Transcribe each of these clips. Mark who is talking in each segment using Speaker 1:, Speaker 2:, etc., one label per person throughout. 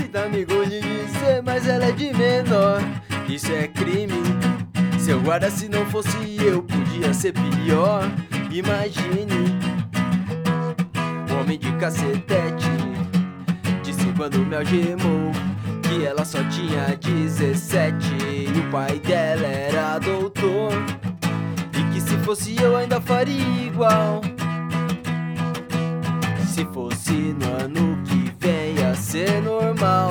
Speaker 1: Sinta amigo de dizer, mas ela é de menor. Isso é crime. Seu guarda, se não fosse eu, podia ser pior. Imagine. Homem de cacetete disse quando me algemou que ela só tinha 17 e o pai dela era doutor. E que se fosse eu ainda faria igual. Se fosse no ano ser normal.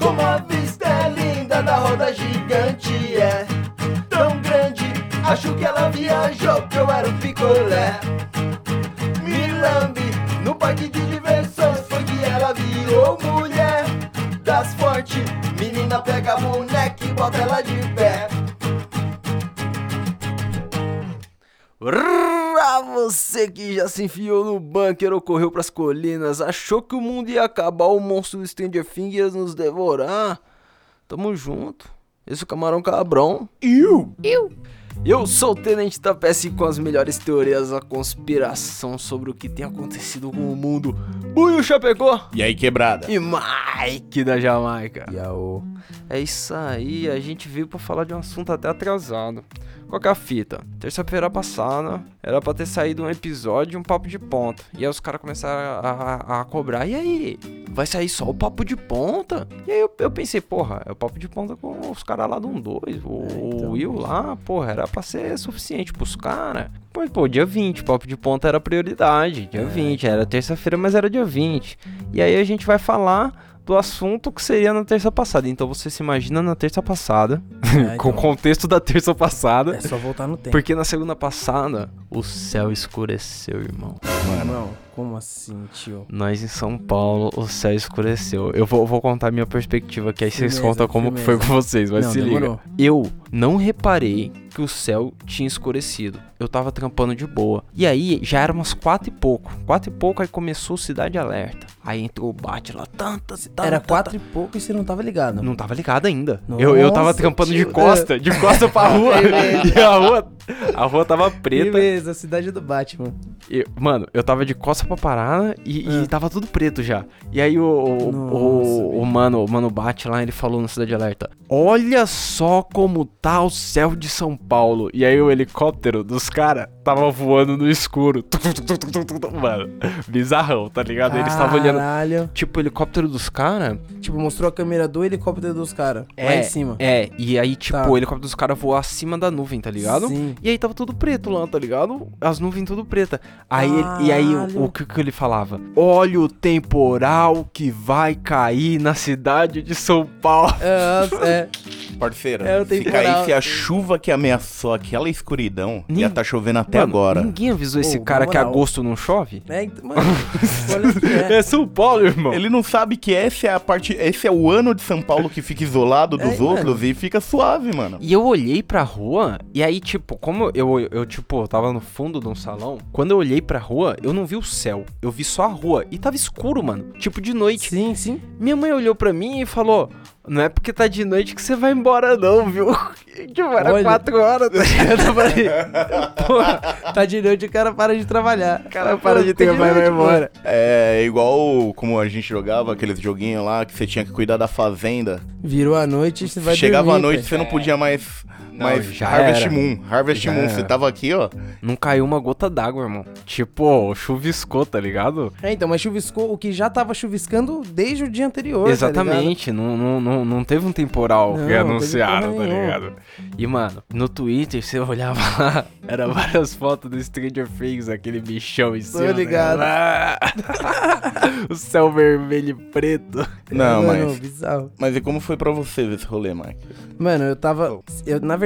Speaker 1: Como a vista é linda da roda gigante é tão grande. Acho que ela viajou que eu era um picolé. Me lambe no parque de diversões foi que ela virou mulher das fortes. Menina pega a boneca e bota ela de pé. Pra você que já se enfiou no bunker ou correu pras colinas, achou que o mundo ia acabar, o monstro do Stranger Things ia nos devorar. Tamo junto. Esse é o Camarão Cabrão. Eu. Eu. Eu sou o Tenente da PS com as melhores teorias da conspiração sobre o que tem acontecido com o mundo. Buio Chapecó.
Speaker 2: E aí, quebrada?
Speaker 1: E Mike da Jamaica.
Speaker 3: Yaô.
Speaker 1: É isso aí, a gente veio pra falar de um assunto até atrasado. Qual é a fita? Terça-feira passada era pra ter saído um episódio e um papo de ponta. E aí os caras começaram a, a- a cobrar. E aí? Vai sair só o papo de ponta? E aí eu, eu pensei, porra, é o papo de ponta com os caras lá do 1-2. O,
Speaker 3: então.
Speaker 1: o Will lá, porra, era pra ser suficiente pros caras. Pois, pô, dia 20, o papo de ponta era prioridade. Dia 20, era terça-feira, mas era dia 20. E aí a gente vai falar do assunto que seria na terça passada. Então você se imagina na terça passada,
Speaker 3: É,
Speaker 1: com o
Speaker 3: então,
Speaker 1: contexto da terça passada.
Speaker 3: é só voltar no tempo.
Speaker 1: Porque na segunda passada, o céu escureceu, irmão.
Speaker 3: Não, como assim, tio?
Speaker 1: Nós em São Paulo, o céu escureceu. Eu vou, vou contar minha perspectiva, que aí vocês
Speaker 3: Firmeza,
Speaker 1: contam como que foi com
Speaker 3: firmeza.
Speaker 1: vocês, mas
Speaker 3: Não,
Speaker 1: se liga.
Speaker 3: demorou.
Speaker 1: Eu não reparei que o céu tinha escurecido. Eu tava trampando de boa. E aí, já era umas quatro e pouco. Quatro e pouco, aí começou Cidade Alerta. Aí entrou o bate lá, tantas e tantas.
Speaker 3: Era quatro e pouco e você não tava ligado.
Speaker 1: Não tava ligado ainda. eu, eu tava
Speaker 3: Nossa,
Speaker 1: trampando de
Speaker 3: tio.
Speaker 1: costa, de costa pra rua. e a rua, a rua tava preta.
Speaker 3: Beleza, a cidade do Batman.
Speaker 1: E, mano, eu tava de costa pra parada e, e
Speaker 3: Ah.
Speaker 1: tava tudo preto já. E aí o, o,
Speaker 3: Nossa,
Speaker 1: o, o mano, o mano bate lá, ele falou no Cidade Alerta: Olha só como tá o céu de São Paulo. E aí o helicóptero dos caras tava voando no escuro. Mano, bizarrão, tá ligado? Eles estavam olhando.
Speaker 3: Caralho.
Speaker 1: Tipo, o helicóptero dos caras.
Speaker 3: Tipo, mostrou a câmera do helicóptero dos caras. Lá em cima.
Speaker 1: É, e aí, tipo,
Speaker 3: Tá.
Speaker 1: o helicóptero dos caras voou acima da nuvem, tá ligado?
Speaker 3: Sim.
Speaker 1: E aí tava tudo preto lá, tá ligado? As nuvens tudo preta. Aí ele- e aí o, o que, que ele falava? Olha o temporal que vai cair na cidade de São Paulo.
Speaker 3: É, é.
Speaker 2: Parceiro,
Speaker 3: É, temporal.
Speaker 2: aí se a chuva que ameaçou aquela escuridão
Speaker 1: Nin-
Speaker 2: ia tá chovendo até
Speaker 1: Mano,
Speaker 2: agora.
Speaker 1: Ninguém avisou esse cara que agosto não chove?
Speaker 3: É, então, mano. Que é.
Speaker 1: É São Paulo, irmão.
Speaker 2: Ele não sabe que essa é a parte. Esse é o ano de São Paulo que fica isolado dos
Speaker 3: É,
Speaker 2: outros
Speaker 3: mano.
Speaker 2: e fica suave, mano.
Speaker 1: E eu olhei pra rua, e aí, tipo, como eu, eu, tipo, tava no fundo de um salão, quando eu olhei pra rua, eu não vi o céu, eu vi só a rua, e tava escuro, mano, tipo de noite.
Speaker 3: Sim, sim.
Speaker 1: Minha mãe olhou pra mim e falou: Não é porque tá de noite que você vai embora, não, viu? Tipo, era
Speaker 3: Olha.
Speaker 1: quatro horas, tá ligado? Porra,
Speaker 3: Tá de noite o cara para de trabalhar.
Speaker 1: o cara para de ter
Speaker 3: Tá
Speaker 1: vai vai
Speaker 3: pô.
Speaker 1: embora.
Speaker 2: É igual como a gente jogava aqueles joguinhos lá que você tinha que cuidar da fazenda.
Speaker 3: Virou a noite e você vai
Speaker 2: Chegava
Speaker 3: dormir,
Speaker 2: a noite
Speaker 3: pai.
Speaker 2: você não podia mais.
Speaker 1: Não,
Speaker 2: mais
Speaker 1: já
Speaker 2: Harvest
Speaker 1: era.
Speaker 2: Moon. Harvest
Speaker 1: Já
Speaker 2: Moon.
Speaker 1: era.
Speaker 2: Você tava aqui, ó.
Speaker 1: Não caiu uma gota d'água, irmão. Tipo, chuviscou, tá ligado?
Speaker 3: É, então, mas chuviscou o que já tava chuviscando desde o dia anterior. tá
Speaker 1: Exatamente, não, não, não, não teve um temporal
Speaker 3: Não,
Speaker 1: que
Speaker 3: não
Speaker 1: anunciaram, tá ligado? E, mano, no Twitter você olhava lá, era várias fotos do Stranger Things, aquele bichão em cima.
Speaker 3: ligado.
Speaker 1: né? o céu vermelho e preto.
Speaker 2: Não,
Speaker 3: Mano,
Speaker 2: mas.
Speaker 3: bizarro.
Speaker 2: Mas e como foi pra você esse rolê, Mike?
Speaker 3: Mano, eu tava. Eu, na verdade,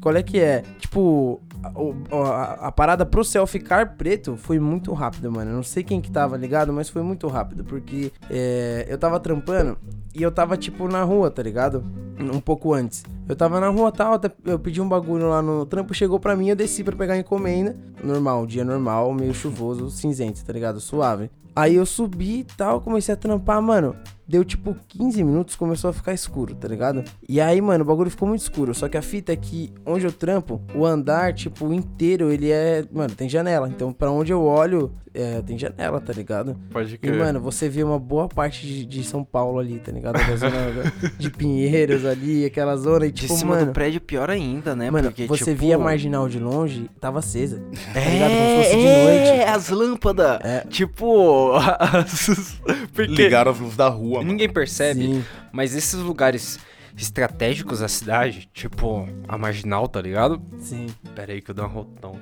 Speaker 3: qual é que é? Tipo, a, a- a parada pro céu ficar preto foi muito rápida, mano. Não sei quem que tava ligado, mas foi muito rápido. Porque é, eu tava trampando e eu tava, tipo, na rua, tá ligado? Um pouco antes. Eu tava na rua tal, eu pedi um bagulho lá no trampo, chegou pra mim, eu desci pra pegar encomenda. Normal, dia normal, meio chuvoso, cinzento, tá ligado? Suave. Aí eu subi e tal, comecei a trampar, mano. Deu tipo 15 minutos, começou a ficar escuro, tá ligado? E aí, mano, o bagulho ficou muito escuro. Só que a fita é que onde eu trampo, o andar, tipo, inteiro, ele é. Mano, tem janela. Então, pra onde eu olho, é, tem janela, tá ligado?
Speaker 1: Pode
Speaker 3: E,
Speaker 1: crer.
Speaker 3: mano, você vê uma boa parte de, de São Paulo ali, tá ligado? Da zona de Pinheiros ali, aquela zona. E,
Speaker 1: de
Speaker 3: tipo,
Speaker 1: cima
Speaker 3: mano.
Speaker 1: do prédio pior ainda, né?
Speaker 3: Mano,
Speaker 1: Porque,
Speaker 3: você
Speaker 1: tipo,
Speaker 3: via a marginal de longe, tava acesa.
Speaker 1: É,
Speaker 3: Tá ligado? Como se fosse de
Speaker 1: é,
Speaker 3: noite.
Speaker 1: as lâmpadas.
Speaker 3: É.
Speaker 1: Tipo, as- porque
Speaker 2: Ligaram as luzes da rua, mano.
Speaker 1: ninguém percebe,
Speaker 3: Sim.
Speaker 1: mas esses lugares estratégicos da cidade, tipo a marginal, tá ligado?
Speaker 3: Sim.
Speaker 1: Pera aí que eu dou um rotão.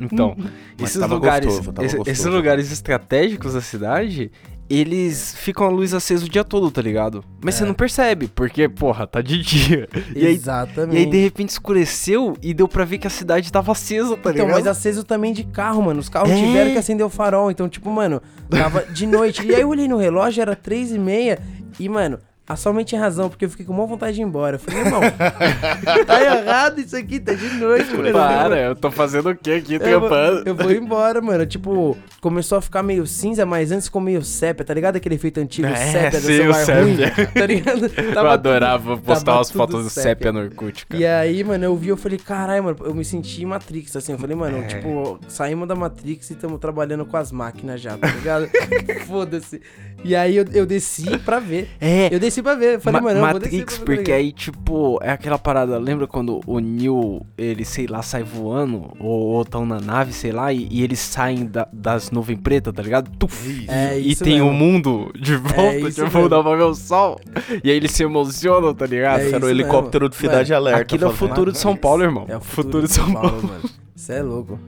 Speaker 1: Então,
Speaker 2: Mas
Speaker 1: esses lugares,
Speaker 2: gostoso,
Speaker 1: esses lugares estratégicos da cidade, eles ficam a luz acesa o dia todo, tá ligado? Mas você
Speaker 3: É.
Speaker 1: não percebe, porque, porra, tá de dia. E aí,
Speaker 3: Exatamente.
Speaker 1: e aí, de repente, escureceu e deu pra ver que a cidade tava acesa, tá
Speaker 3: Então,
Speaker 1: ligado?
Speaker 3: mas aceso também de carro, mano. Os carros
Speaker 1: É.
Speaker 3: tiveram que acender o farol. Então, tipo, mano, tava de noite. E aí eu olhei no relógio, era três e meia. E, mano, a sua mãe tinha razão, porque eu fiquei com uma vontade de ir embora. Eu falei, irmão, tá errado isso aqui, tá de noite, mano.
Speaker 1: Para, eu tô fazendo o que aqui,
Speaker 3: Eu
Speaker 1: trampando?
Speaker 3: eu vou embora, mano. Tipo, começou a ficar meio cinza, mas antes ficou meio sépia, tá ligado? Aquele efeito antigo,
Speaker 1: É,
Speaker 3: sépia do
Speaker 1: sim, o
Speaker 3: celular ruim, tá ligado?
Speaker 1: Eu
Speaker 3: Tava
Speaker 1: adorava
Speaker 3: tudo-
Speaker 1: postar
Speaker 3: tudo
Speaker 1: fotos do sépia no Orkut, cara.
Speaker 3: E aí, mano, eu vi, eu falei, caralho, mano, eu me senti em Matrix, assim. Eu falei, mano,
Speaker 1: É.
Speaker 3: tipo, saímos da Matrix e estamos trabalhando com as máquinas já, tá ligado? Foda-se. E aí eu, eu desci pra ver.
Speaker 1: É,
Speaker 3: Eu desci pra ver. Falei,
Speaker 1: Ma-
Speaker 3: mano, eu vou descer
Speaker 1: Matrix,
Speaker 3: ver,
Speaker 1: porque aí, tipo, é aquela parada. Lembra quando o Neo, ele, sei lá, sai voando? Ou, ou tão na nave, sei lá, e, e eles saem da- das nuvens pretas, tá ligado? Tuf,
Speaker 3: É
Speaker 1: e tem
Speaker 3: mesmo.
Speaker 1: o mundo de volta,
Speaker 3: isso
Speaker 1: tipo,
Speaker 3: mesmo.
Speaker 1: dá pra ver o sol. E aí eles se emocionam, tá ligado?
Speaker 3: É
Speaker 2: Era o helicóptero de Cidade Alerta.
Speaker 1: Aquilo é o
Speaker 2: fazendo.
Speaker 1: futuro de São Paulo, irmão.
Speaker 3: É o
Speaker 1: futuro, de São Paulo.
Speaker 3: mano. Isso é louco.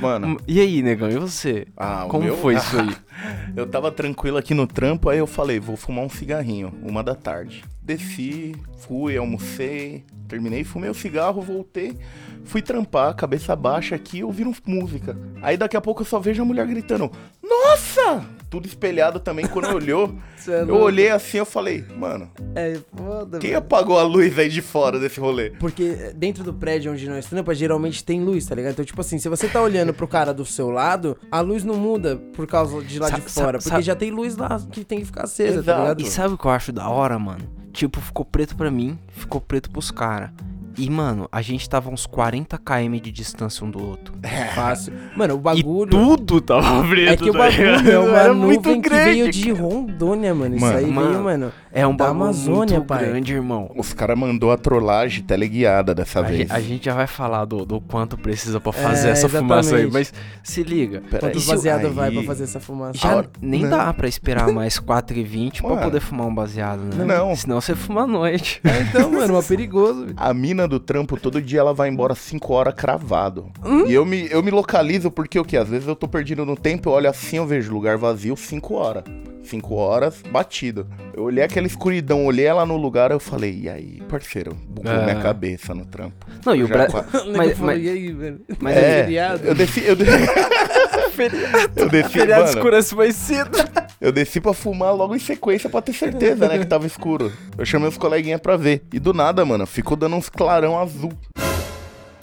Speaker 2: Mano,
Speaker 1: E aí, negão, e você?
Speaker 2: ah, o
Speaker 1: Como
Speaker 2: meu-
Speaker 1: foi isso aí?
Speaker 2: Eu tava tranquilo aqui no trampo, aí eu falei, vou fumar um cigarrinho, uma da tarde. Desci, fui, almocei, terminei, fumei o cigarro, voltei, fui trampar, cabeça baixa aqui, ouvindo música. Aí daqui a pouco eu só vejo a mulher gritando, nossa! Tudo espelhado também, quando olhou,
Speaker 3: é
Speaker 2: eu olhei assim, eu falei, mano,
Speaker 3: É foda,
Speaker 2: quem
Speaker 3: mano.
Speaker 2: apagou a luz aí de fora desse rolê?
Speaker 3: Porque dentro do prédio onde nós trampamos, geralmente tem luz, tá ligado? Então, tipo assim, se você tá olhando pro cara do seu lado, a luz não muda por causa de lá
Speaker 1: Sa-
Speaker 3: de fora. Porque
Speaker 1: sabe-
Speaker 3: já tem luz lá que tem que ficar acesa, tá
Speaker 2: Exato.
Speaker 3: ligado?
Speaker 1: E sabe o que eu acho da hora, mano? Tipo, ficou preto pra mim, ficou preto pros caras. E, mano, a gente tava uns 40 km de distância um do outro.
Speaker 3: Fácil. Mano, o
Speaker 1: E
Speaker 3: bagulho.
Speaker 1: tudo tava preto,
Speaker 3: É que o
Speaker 1: tá
Speaker 3: bagulho é uma nuvem
Speaker 1: muito
Speaker 3: que
Speaker 1: grande.
Speaker 3: veio de Rondônia, mano. Isso
Speaker 2: Mano,
Speaker 3: aí
Speaker 1: mano,
Speaker 3: veio, mano.
Speaker 1: É um
Speaker 3: da
Speaker 1: bagulho
Speaker 3: Amazônia,
Speaker 1: muito
Speaker 3: pai.
Speaker 1: grande, irmão.
Speaker 2: Os caras mandou a trollagem teleguiada dessa
Speaker 1: A,
Speaker 2: vez.
Speaker 1: ge- a gente já vai falar do, do quanto precisa pra fazer
Speaker 3: É,
Speaker 1: essa fumaça aí,
Speaker 3: exatamente.
Speaker 1: mas se liga.
Speaker 2: Pera
Speaker 3: Quanto baseado
Speaker 2: Aí-
Speaker 3: vai pra fazer essa fumaça?
Speaker 1: Já
Speaker 2: hora-
Speaker 1: nem
Speaker 2: Não.
Speaker 1: dá pra esperar mais 4h20 pra poder fumar um baseado, né?
Speaker 2: Não.
Speaker 1: Senão você fuma à noite.
Speaker 3: É, então, mano, é perigoso.
Speaker 2: A mina do trampo, todo dia ela vai embora 5 horas cravado.
Speaker 3: Hum?
Speaker 2: E eu me, eu me localizo porque o que? Às vezes eu tô perdido no tempo, eu olho assim, eu vejo lugar vazio 5 horas. 5 horas, batido. Eu olhei aquela escuridão, olhei ela no lugar, eu falei, e aí, parceiro, bugou
Speaker 1: É.
Speaker 2: minha cabeça no trampo.
Speaker 1: Não, e o
Speaker 2: Já
Speaker 1: Bra...
Speaker 2: qua-
Speaker 3: O nego
Speaker 1: Mas-
Speaker 3: falou,
Speaker 1: mas-
Speaker 3: e aí, velho?
Speaker 1: mas
Speaker 2: é,
Speaker 3: feriado?
Speaker 2: eu desci, eu, de- eu desci,
Speaker 1: Feriado
Speaker 2: mano,
Speaker 1: escurece mais cedo.
Speaker 2: eu desci pra fumar logo em sequência pra ter certeza, né, que tava escuro. Eu chamei os coleguinhas pra ver. E do nada, mano, ficou dando uns clarão azul.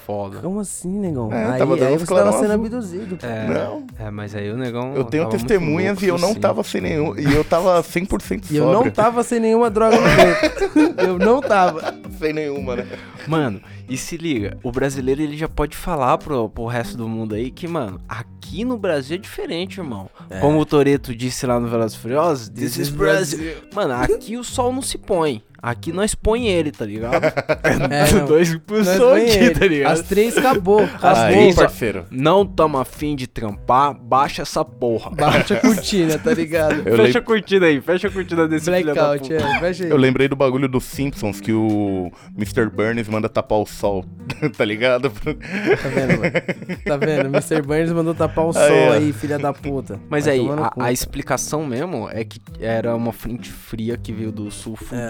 Speaker 1: Foda.
Speaker 3: Como assim, negão?
Speaker 2: É,
Speaker 3: aí
Speaker 2: tava dando
Speaker 3: aí você tava sendo abduzido. pô.
Speaker 1: É,
Speaker 2: Não.
Speaker 1: é, mas aí o negão.
Speaker 2: Eu tenho testemunhas
Speaker 1: louco,
Speaker 2: e eu não
Speaker 1: assim.
Speaker 2: tava sem nenhum. E eu tava 100%
Speaker 3: E eu não
Speaker 2: sóbrio.
Speaker 3: tava sem nenhuma droga no corpo. eu não tava.
Speaker 2: Sem nenhuma, né?
Speaker 1: Mano, e se liga, o brasileiro ele já pode falar pro, pro resto do mundo aí que, mano, aqui no Brasil é diferente, irmão. Como o Toreto disse lá no Velozes e Furiosos, this, is Brazil. Mano, aqui o sol não se põe. Aqui nós põe ele, tá ligado?
Speaker 3: É, não.
Speaker 1: Só
Speaker 3: põe
Speaker 1: aqui,
Speaker 3: ele.
Speaker 1: tá ligado?
Speaker 3: As três acabou.
Speaker 1: As.
Speaker 2: Aí,
Speaker 1: três,
Speaker 2: parceiro.
Speaker 1: Não tamo afim de trampar, baixa essa porra.
Speaker 3: Bate a cortina, tá ligado?
Speaker 2: Eu,
Speaker 1: fecha
Speaker 2: lem-
Speaker 1: a cortina aí, fecha a cortina desse filho da
Speaker 3: Blackout,
Speaker 1: puta.
Speaker 3: é. Fecha aí.
Speaker 2: eu lembrei do bagulho dos Simpsons que o Mr. Burns manda tapar o sol, tá ligado?
Speaker 3: Tá vendo, mano? Tá vendo? Mr. Burns mandou tapar o sol aí, filha da puta.
Speaker 1: Mas
Speaker 3: Vai
Speaker 1: aí, a, a explicação mesmo é que era uma frente fria que veio do sul
Speaker 3: É.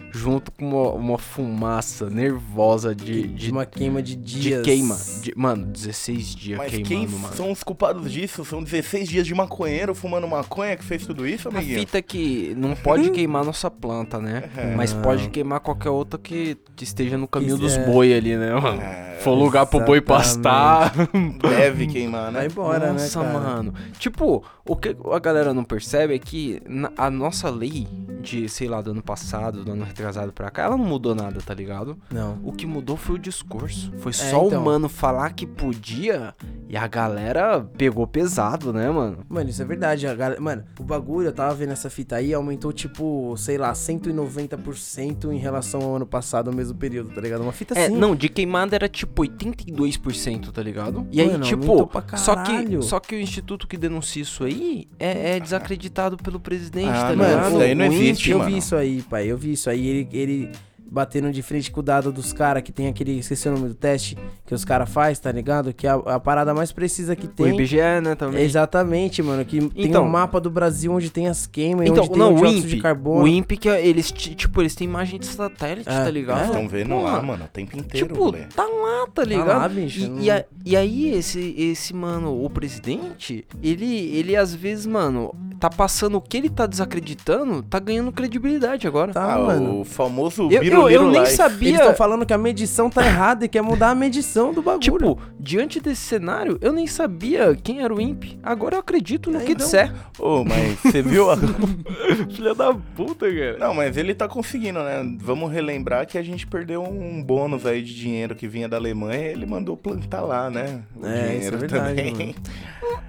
Speaker 1: junto com uma, uma fumaça nervosa de,
Speaker 3: De
Speaker 1: de,
Speaker 3: uma queima de
Speaker 1: de
Speaker 3: dias.
Speaker 1: queima. De- mano, 16 dias
Speaker 2: Mas
Speaker 1: queimando,
Speaker 2: quem
Speaker 1: mano.
Speaker 2: são os culpados disso? São 16 dias de maconheiro fumando maconha que fez tudo isso,
Speaker 1: A
Speaker 2: amiguinho?
Speaker 1: fita é que não pode queimar nossa planta, né?
Speaker 2: É.
Speaker 1: Mas pode queimar qualquer outra que esteja no caminho dos
Speaker 3: é.
Speaker 1: boi ali, né, mano?
Speaker 2: É,
Speaker 1: For lugar pro boi pastar.
Speaker 2: Deve queimar,
Speaker 3: Vai
Speaker 2: né?
Speaker 3: embora,
Speaker 1: Nossa,
Speaker 3: né, cara?
Speaker 1: mano. Tipo, o que a galera não percebe é que na- a nossa lei de, sei lá, do ano passado, do ano retrasado pra cá, ela não mudou nada, tá ligado?
Speaker 3: Não.
Speaker 1: O que mudou foi o discurso. Foi só
Speaker 3: então.
Speaker 1: o mano falar que podia e a galera pegou pesado, né, mano?
Speaker 3: Mano, isso é verdade. A galera... Mano, o bagulho, eu tava vendo essa fita aí, aumentou, tipo, sei lá, 190% em relação ao ano passado, ao mesmo período, tá ligado? Uma fita
Speaker 1: É,
Speaker 3: assim.
Speaker 1: não, de queimada era tipo 82%, tá ligado? E aí,
Speaker 3: Mano,
Speaker 1: tipo,
Speaker 3: aumentou pra
Speaker 1: só que, só que o instituto que denuncia isso aí é, é desacreditado pelo presidente,
Speaker 2: Ah,
Speaker 1: tá ligado?
Speaker 2: isso daí não existe,
Speaker 3: Eu
Speaker 2: mano.
Speaker 3: vi isso aí, pai. Eu vi isso aí. Ele, ele batendo de frente com o dado dos caras que tem aquele. Esqueci o nome do teste que os caras faz, tá ligado? Que é a, a parada mais precisa que
Speaker 1: O
Speaker 3: tem.
Speaker 1: IBGE, né, também.
Speaker 3: Exatamente, mano. Que tem
Speaker 1: Então-
Speaker 3: um mapa do Brasil onde tem as queimas,
Speaker 1: Então,
Speaker 3: onde tem
Speaker 1: não,
Speaker 3: o
Speaker 1: o
Speaker 3: dióxido de
Speaker 1: INPE,
Speaker 3: carbono.
Speaker 1: o INPE que é- eles, ti- tipo, eles têm imagem de satélite,
Speaker 3: É,
Speaker 1: tá ligado?
Speaker 3: é.
Speaker 2: Estão vendo
Speaker 1: Porra,
Speaker 2: lá, mano, o tempo inteiro,
Speaker 1: Tipo,
Speaker 2: moleque.
Speaker 1: tá lá, tá
Speaker 3: Tá
Speaker 1: ligado?
Speaker 3: lá, bicho,
Speaker 1: E,
Speaker 3: não-
Speaker 1: e, a- e aí, esse, esse, mano, o presidente, ele, ele às vezes, mano, tá passando o que ele tá desacreditando, tá ganhando credibilidade agora.
Speaker 3: Tá,
Speaker 2: Ah,
Speaker 3: mano.
Speaker 2: o famoso
Speaker 1: Eu, eu,
Speaker 2: Biruliro
Speaker 1: eu nem
Speaker 2: Life.
Speaker 1: sabia.
Speaker 3: Eles estão falando que a medição tá errada e quer mudar a medição do bagulho.
Speaker 1: Tipo, diante desse cenário, eu nem sabia quem era o INPE. Agora eu acredito no
Speaker 3: É,
Speaker 1: que
Speaker 3: então.
Speaker 1: disser.
Speaker 2: Ô, mas você viu a...
Speaker 1: Filha da puta, cara.
Speaker 2: Não, mas ele tá conseguindo, né? Vamos relembrar que a gente perdeu um bônus aí de dinheiro que vinha da Alemanha e ele mandou plantar lá, né? O
Speaker 3: É, isso é
Speaker 2: dinheiro
Speaker 3: verdade,
Speaker 2: também.
Speaker 3: mano.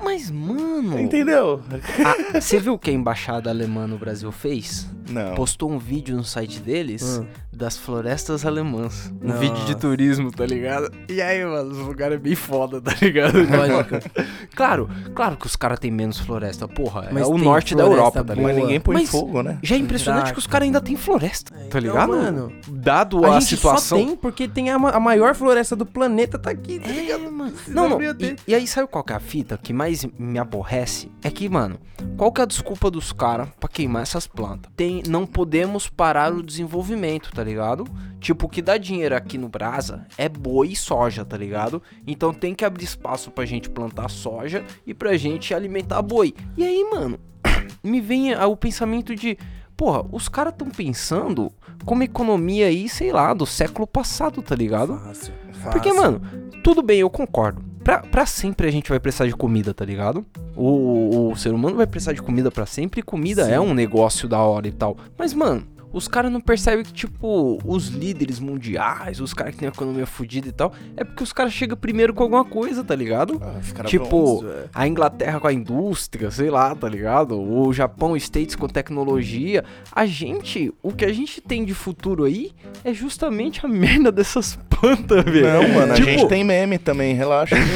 Speaker 1: Mas, mano.
Speaker 2: Entendeu?
Speaker 1: Ah, você viu o que a embaixada alemã no Brasil fez?
Speaker 2: Não.
Speaker 1: Postou um vídeo no site deles
Speaker 3: Hum.
Speaker 1: das florestas alemãs. Um
Speaker 3: Nossa.
Speaker 1: vídeo de turismo, tá ligado? E aí, mano, os lugares é bem foda, tá ligado?
Speaker 3: Lógico.
Speaker 1: claro, claro que os caras têm menos floresta, porra.
Speaker 3: Mas
Speaker 1: é o norte da Europa, tá
Speaker 3: boa.
Speaker 2: Mas
Speaker 1: ligado?
Speaker 2: ninguém põe
Speaker 1: Mas-
Speaker 2: fogo, né?
Speaker 1: Já é impressionante que os caras ainda têm floresta, tá
Speaker 3: Então,
Speaker 1: ligado?
Speaker 3: mano,
Speaker 1: Dado
Speaker 3: a,
Speaker 1: a,
Speaker 3: gente
Speaker 1: situação.
Speaker 3: só tem porque tem a, ma- a maior floresta do planeta tá aqui, tá
Speaker 1: É,
Speaker 3: ligado?
Speaker 1: mano. Não, não. E, e aí, sabe qual que é a fita que mais me aborrece? É que, mano, qual que é a desculpa dos caras pra queimar essas plantas? Tem, não podemos parar o desenvolvimento, tá ligado? Tipo, o que dá dinheiro aqui no Brasa é boi e soja, tá ligado? Então tem que abrir espaço pra gente plantar soja e pra gente alimentar boi. E aí, mano, me vem o pensamento de. Porra, os caras tão pensando como economia aí, sei lá, do século passado, tá ligado?
Speaker 3: Fácil,
Speaker 1: Porque,
Speaker 3: fácil.
Speaker 1: mano, tudo bem, eu concordo. Pra, pra sempre a gente vai precisar de comida, tá ligado? O, o, o ser humano vai precisar de comida pra sempre e comida
Speaker 3: Sim.
Speaker 1: é um negócio da hora e tal. Mas, mano, os caras não percebem que, tipo, os líderes mundiais, os caras que têm a economia fodida e tal, é porque os caras chegam primeiro com alguma coisa, tá ligado?
Speaker 2: Ah,
Speaker 1: Tipo,
Speaker 2: vão-
Speaker 3: é.
Speaker 1: a Inglaterra com a indústria, sei lá, tá ligado? O Japão, States com tecnologia. A gente, o que a gente tem de futuro aí é justamente a merda dessas plantas, velho.
Speaker 2: Não, mano, a
Speaker 1: Tipo,
Speaker 2: gente tem meme também, relaxa.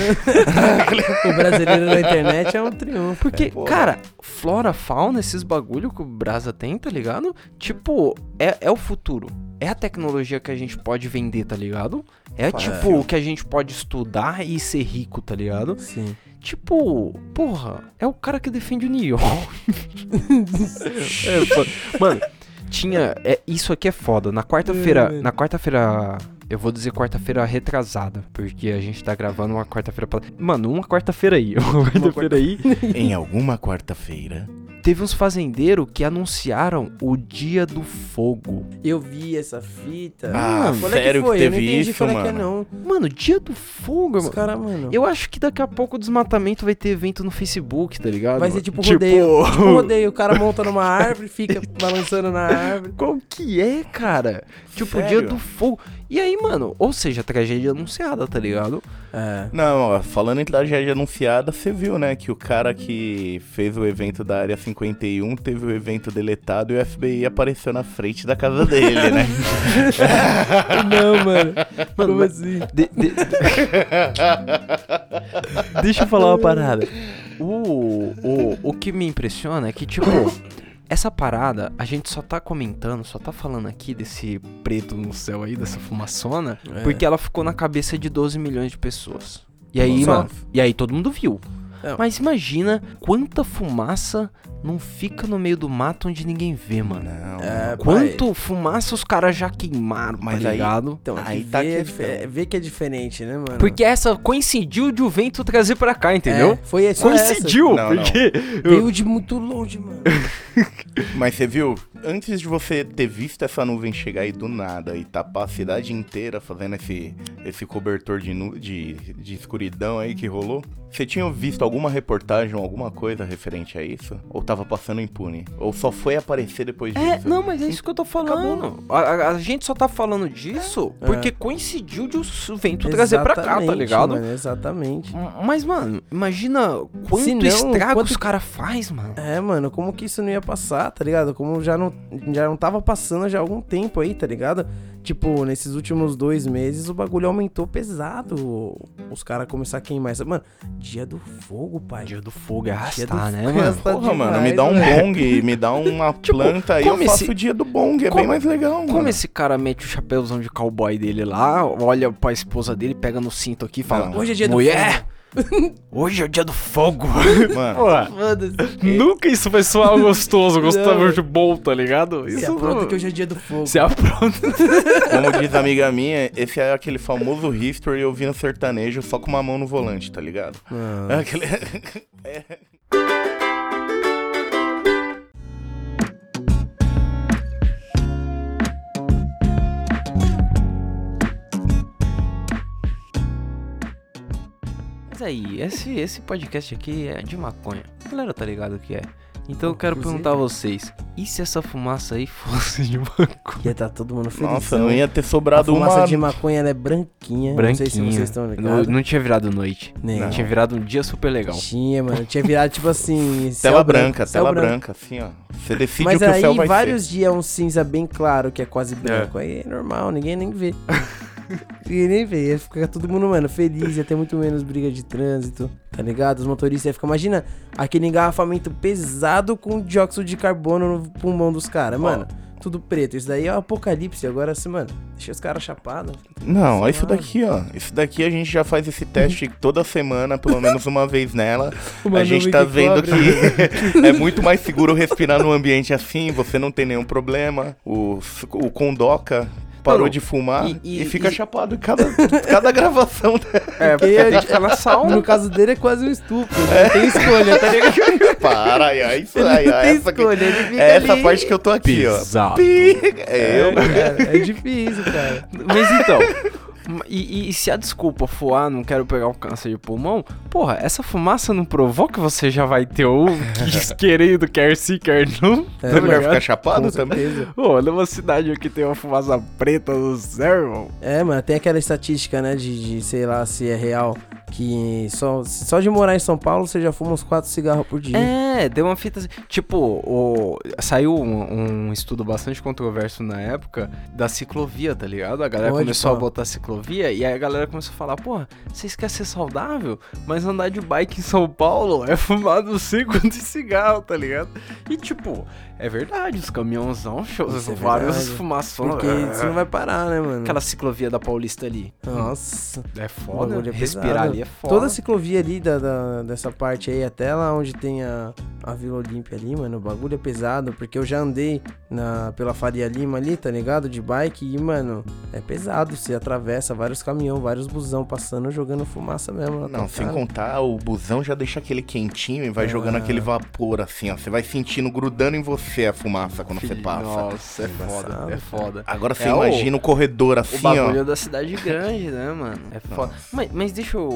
Speaker 3: O brasileiro na internet é um triunfo.
Speaker 1: Porque,
Speaker 2: porra.
Speaker 1: cara, flora, fauna, esses bagulho que o Brasa tem, tá ligado? Tipo, é, é o futuro. É a tecnologia que a gente pode vender, tá ligado? É tipo o que a gente pode estudar e ser rico, tá ligado?
Speaker 3: Sim.
Speaker 1: Tipo, porra, é o cara que defende o York. É. Mano, tinha. É, isso aqui é foda. Na quarta-feira. Na quarta-feira. Eu vou dizer quarta-feira retrasada. Porque a gente tá gravando uma quarta-feira. pra- Mano, uma quarta-feira aí. Uma quarta-feira aí.
Speaker 2: em alguma quarta-feira.
Speaker 1: Teve uns fazendeiros que anunciaram o dia do fogo.
Speaker 3: Eu vi essa fita.
Speaker 2: Ah,
Speaker 3: qual
Speaker 2: sério
Speaker 3: é que foi?
Speaker 2: que
Speaker 3: eu não
Speaker 2: teve
Speaker 3: entendi
Speaker 2: isso,
Speaker 3: é que é,
Speaker 2: mano?
Speaker 3: não.
Speaker 1: Mano, dia do fogo,
Speaker 3: Os
Speaker 1: mano.
Speaker 3: caras, mano.
Speaker 1: Eu acho que daqui a pouco o desmatamento vai ter evento no Facebook, tá ligado?
Speaker 3: Vai ser
Speaker 1: mano?
Speaker 3: tipo rodeio. Tipo rodeio. O cara monta numa árvore, fica balançando na árvore.
Speaker 1: Qual que é, cara? Tipo, o dia
Speaker 2: Sério?
Speaker 1: do fogo. E aí, mano, ou seja, tragédia anunciada, tá ligado?
Speaker 3: É.
Speaker 2: Não, ó, falando em tragédia anunciada, você viu, né, que o cara que fez o evento da Área 51 teve o evento deletado e o FBI apareceu na frente da casa dele, né?
Speaker 3: Não, mano.
Speaker 1: Mano,
Speaker 3: Como assim?
Speaker 1: De- de- Deixa eu falar uma parada. O, o, o que me impressiona é que, tipo, essa parada, a gente só tá comentando, só tá falando aqui desse preto no céu aí, dessa fumaçona,
Speaker 3: É.
Speaker 1: porque ela ficou na cabeça de 12 milhões de pessoas. E aí,
Speaker 3: Só.
Speaker 1: mano, e aí todo mundo viu.
Speaker 3: Não.
Speaker 1: Mas imagina quanta fumaça não fica no meio do mato onde ninguém vê, mano.
Speaker 2: Não,
Speaker 3: É,
Speaker 1: Quanto fumaça os caras já queimaram,
Speaker 2: Mas
Speaker 1: tá
Speaker 2: aí-
Speaker 1: ligado?
Speaker 3: Então,
Speaker 2: Aí
Speaker 3: aí
Speaker 2: tá a
Speaker 3: vê,
Speaker 2: questão.
Speaker 3: é- vê que é diferente, né, mano?
Speaker 1: Porque essa coincidiu de o vento trazer pra cá, entendeu?
Speaker 3: É, foi só essa.
Speaker 1: Coincidiu,
Speaker 2: Não, não.
Speaker 1: porque
Speaker 3: Veio de muito longe, mano.
Speaker 2: Mas você viu, antes de você ter visto essa nuvem chegar aí do nada e tapar a cidade inteira fazendo esse, esse cobertor de, nu- de, de escuridão aí que rolou, você tinha visto alguma reportagem ou alguma coisa referente a isso? Ou tava passando impune? Ou só foi aparecer depois disso?
Speaker 1: É, não, mas é isso que eu tô falando. A, a- a gente só tá falando disso
Speaker 3: É.
Speaker 1: porque coincidiu de o vento trazer pra cá, tá ligado?
Speaker 3: Mano, exatamente.
Speaker 1: Mas, mano, imagina quanto
Speaker 3: Se não,
Speaker 1: estrago
Speaker 3: quanto-
Speaker 1: os caras faz, mano.
Speaker 3: É, mano, como que isso não ia passar, tá ligado? Como já não, já não tava passando já há algum tempo aí, tá ligado? Tipo, nesses últimos dois meses o bagulho aumentou pesado. Os caras começaram a queimar essa. Mano, dia do fogo, pai.
Speaker 1: Dia do fogo é
Speaker 3: Dia do
Speaker 1: arrastar, né,
Speaker 3: fogo é
Speaker 1: mano?
Speaker 3: arrastar
Speaker 2: Porra, mano, me
Speaker 3: demais,
Speaker 2: dá um
Speaker 3: velho.
Speaker 2: bong, me dá uma planta aí, eu
Speaker 1: como
Speaker 2: faço
Speaker 1: esse-
Speaker 2: o dia do bong, é
Speaker 1: como-
Speaker 2: bem mais legal, mano.
Speaker 1: Como esse cara mete o chapéuzão de cowboy dele lá, olha pra esposa dele, pega no cinto aqui e fala:
Speaker 2: Não.
Speaker 3: Hoje é dia do
Speaker 1: Mulher, hoje é o dia do fogo.
Speaker 2: Mano,
Speaker 1: Porra,
Speaker 3: Foda-se.
Speaker 1: nunca isso vai soar gostoso, gostoso bom, tá ligado?
Speaker 3: Se
Speaker 1: Isso
Speaker 3: apronta
Speaker 1: não-
Speaker 3: que hoje é dia do fogo.
Speaker 1: Se apronta.
Speaker 2: como diz a amiga minha, esse é aquele famoso history ouvindo sertanejo só com uma mão no volante, tá ligado?
Speaker 3: Não.
Speaker 2: É aquele...
Speaker 1: Mas aí, esse, esse podcast aqui é de maconha. A galera tá ligado o que é. Então eu quero
Speaker 3: Inclusive-
Speaker 1: perguntar a vocês: e se essa fumaça aí fosse de maconha?
Speaker 3: Ia tá todo mundo feliz.
Speaker 2: Nossa, não ia ter
Speaker 3: A
Speaker 2: sobrado
Speaker 3: fumaça
Speaker 2: uma...
Speaker 3: de maconha ela é branquinha. Não sei se
Speaker 1: Branquinha.
Speaker 3: vocês estão
Speaker 1: Não,
Speaker 3: ligados.
Speaker 1: não tinha virado noite.
Speaker 3: Nem.
Speaker 2: Não.
Speaker 1: Tinha virado um dia super legal.
Speaker 3: Tinha, mano. Tinha virado tipo assim.
Speaker 2: Tela branca, tela
Speaker 3: branco.
Speaker 2: branca, assim, ó. Você decide
Speaker 3: Mas
Speaker 2: o que o céu
Speaker 3: aí
Speaker 2: vai
Speaker 3: vários
Speaker 2: ser.
Speaker 3: dias um cinza bem claro, que é quase branco. Aí é normal, ninguém nem vê. ninguém nem vê. Ia ficar todo mundo, mano, feliz, ia ter muito menos briga de trânsito, tá ligado? Os motoristas iam ficar. Imagina aquele engarrafamento pesado com dióxido de carbono no pulmão dos caras, mano. Tudo preto. Isso daí é o apocalipse. Agora, assim, mano, deixa os caras chapados.
Speaker 2: Não, ó, isso daqui, ó. Isso daqui a gente já faz esse teste toda semana, pelo menos uma vez nela.
Speaker 3: Uma
Speaker 2: a gente tá
Speaker 3: que
Speaker 2: vendo que é muito mais seguro respirar num ambiente assim, você não tem nenhum problema. O, o Condoca parou
Speaker 1: Mano,
Speaker 2: de fumar
Speaker 1: e-
Speaker 2: e,
Speaker 1: e-
Speaker 2: fica
Speaker 1: e-
Speaker 2: chapado cada, cada gravação.
Speaker 1: É, porque tem que ficar na sauna.
Speaker 3: No caso dele é quase um estupro. Não tem escolha, tá ligado?
Speaker 2: Para, aí, aí, isso aí,
Speaker 3: tem
Speaker 2: essa, aqui-
Speaker 3: escolha, ele fica
Speaker 2: é essa
Speaker 3: ali.
Speaker 2: parte que eu tô aqui,
Speaker 1: Pesado.
Speaker 2: ó. Pi, É eu.
Speaker 3: Cara, é difícil, cara.
Speaker 1: Mas então. E, e- e se a desculpa for, ah, não quero pegar um câncer de pulmão, porra, essa fumaça não provou que você já vai ter ou que querendo, quer sim, quer não?
Speaker 3: É,
Speaker 2: vai
Speaker 3: ligado?
Speaker 2: ficar chapado
Speaker 3: Com
Speaker 2: também?
Speaker 1: Pô, numa cidade aqui tem uma fumaça preta no céu, irmão.
Speaker 3: É, mano, tem aquela estatística, né, de, de, sei lá se é real, que só, só de morar em São Paulo você já fuma uns 4 cigarros por dia.
Speaker 1: É, deu uma fita assim. Tipo, o, saiu um, um estudo bastante controverso na época da ciclovia, tá ligado? A galera
Speaker 3: Pode,
Speaker 1: começou
Speaker 3: pá.
Speaker 1: a botar ciclovia e aí a galera começou a falar: porra, vocês querem ser saudável? Mas andar de bike em São Paulo é fumar sei quanto de cigarro, tá ligado? E tipo, é verdade, os caminhãozão, show,
Speaker 3: Isso é
Speaker 1: vários
Speaker 3: verdade.
Speaker 1: fumações.
Speaker 3: Porque você não vai parar, né, mano?
Speaker 1: Aquela ciclovia da Paulista ali.
Speaker 3: Nossa.
Speaker 1: É foda,
Speaker 3: é
Speaker 1: respirar
Speaker 3: pesado.
Speaker 1: Ali é foda.
Speaker 3: Toda a ciclovia ali da, da- dessa parte aí, até lá onde tem a, a Vila Olímpia ali, mano, o bagulho é pesado, porque eu já andei na, pela Faria Lima ali, tá ligado? De bike e, mano, é pesado. Você atravessa vários caminhão, vários busão passando, jogando fumaça mesmo. na
Speaker 2: Não, sem
Speaker 3: cara.
Speaker 2: contar, o busão já deixa aquele quentinho e vai jogando
Speaker 3: Ah.
Speaker 2: aquele vapor assim, ó. Você vai sentindo grudando em você a fumaça quando você
Speaker 1: Filho,
Speaker 2: passa.
Speaker 1: Nossa, é foda, é foda.
Speaker 2: Agora você
Speaker 1: É o-
Speaker 2: imagina o corredor
Speaker 1: O
Speaker 2: assim,
Speaker 1: bagulho
Speaker 2: ó.
Speaker 1: da cidade grande, né, mano? É foda. Mas, mas deixa eu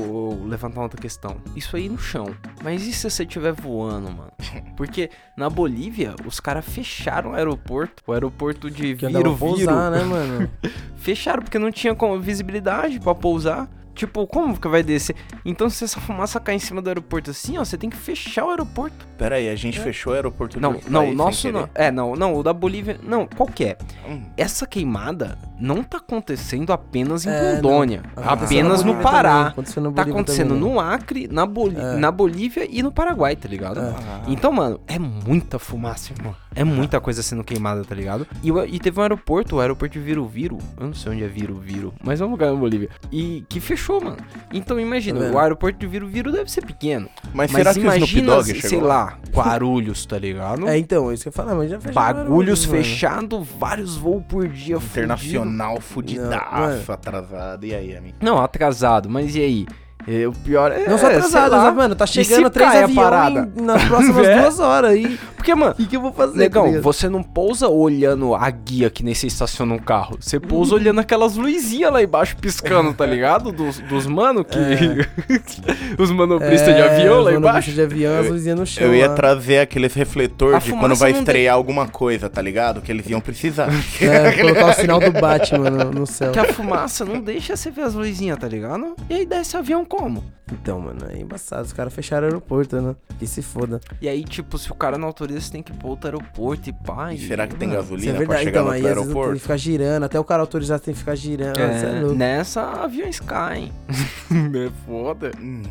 Speaker 1: levantar outra questão. Isso aí no chão. Mas e se você estiver voando, mano? Porque na Bolívia, os caras fecharam o aeroporto. O aeroporto de Viro Viro.
Speaker 3: pousar, né, mano?
Speaker 1: Fecharam porque não tinha como- visibilidade pra pousar. Tipo, como que vai descer? Então, se essa fumaça cair em cima do aeroporto assim, ó, você tem que fechar o aeroporto.
Speaker 2: Pera aí, a gente fechou o aeroporto
Speaker 1: Não,
Speaker 2: do
Speaker 1: não, o nosso não. É, não, não, o da Bolívia. Não, qual que é?
Speaker 2: Hum.
Speaker 1: Essa queimada não tá acontecendo apenas em
Speaker 3: É,
Speaker 1: Rondônia, apenas
Speaker 3: na
Speaker 1: no Pará.
Speaker 3: também, aconteceu na
Speaker 1: Tá acontecendo
Speaker 3: também, né?
Speaker 1: no Acre, na, Boli
Speaker 3: É.
Speaker 1: na Bolívia e no Paraguai, tá ligado?
Speaker 3: É.
Speaker 2: Ah.
Speaker 1: Então, mano, é muita fumaça, irmão. É muita coisa sendo queimada, tá ligado? E, e teve um aeroporto, o aeroporto de Viro Viro. Eu não sei onde é Viro Viro, mas é um lugar na Bolívia. E que fechou fechou, mano. Então imagina,
Speaker 3: Tá
Speaker 1: o aeroporto de Viro Viro deve ser pequeno.
Speaker 2: Mas,
Speaker 1: Mas
Speaker 2: será que o Snoop
Speaker 1: imagina,
Speaker 2: Dogg chegou
Speaker 1: sei lá, Guarulhos, tá ligado?
Speaker 3: É, então, isso que eu falava, mas já fechou
Speaker 1: Bagulhos
Speaker 3: mano.
Speaker 1: fechado, vários voos por dia.
Speaker 2: Internacional,
Speaker 3: Não,
Speaker 2: atrasado. E aí, amigo?
Speaker 1: Não, atrasado, mas e aí? É, o pior é.
Speaker 3: Não só atrasado, né, mano? Tá
Speaker 1: E
Speaker 3: chegando três aviões
Speaker 1: parada?
Speaker 3: em- nas próximas
Speaker 1: É.
Speaker 3: duas horas. E
Speaker 1: Porque, mano,
Speaker 3: o que, que eu vou fazer?
Speaker 1: Negão, você não pousa olhando a guia que nem você estaciona um carro. Você pousa olhando aquelas luzinhas lá embaixo piscando, tá ligado? Dos, dos mano que. os manobristas de
Speaker 3: É,
Speaker 1: avião
Speaker 3: os
Speaker 1: lá
Speaker 3: manobristas
Speaker 1: embaixo.
Speaker 3: de avião, as luzinhas no chão.
Speaker 2: Eu ia
Speaker 3: lá.
Speaker 2: trazer aqueles refletor
Speaker 1: A
Speaker 2: de quando vai estrear alguma coisa, tá ligado? Que eles iam precisar.
Speaker 3: É, colocar o sinal do Batman no, no céu.
Speaker 1: Que a fumaça não deixa você ver as luzinhas, tá ligado? E aí desce o avião como?
Speaker 3: Então, mano, é embaçado. Os caras fecharam o aeroporto, né? Que se foda.
Speaker 1: E aí, tipo, se o cara não autoriza, você tem que ir pro outro aeroporto e pá.
Speaker 2: E será que tem gasolina
Speaker 3: é
Speaker 2: pra chegar
Speaker 3: Então,
Speaker 2: no
Speaker 3: aí vezes tem que
Speaker 2: aeroporto?
Speaker 3: ficar girando. Até o cara autorizar tem que ficar girando. É
Speaker 1: É,
Speaker 3: louco.
Speaker 1: nessa aviões caem. é foda.
Speaker 2: Hum,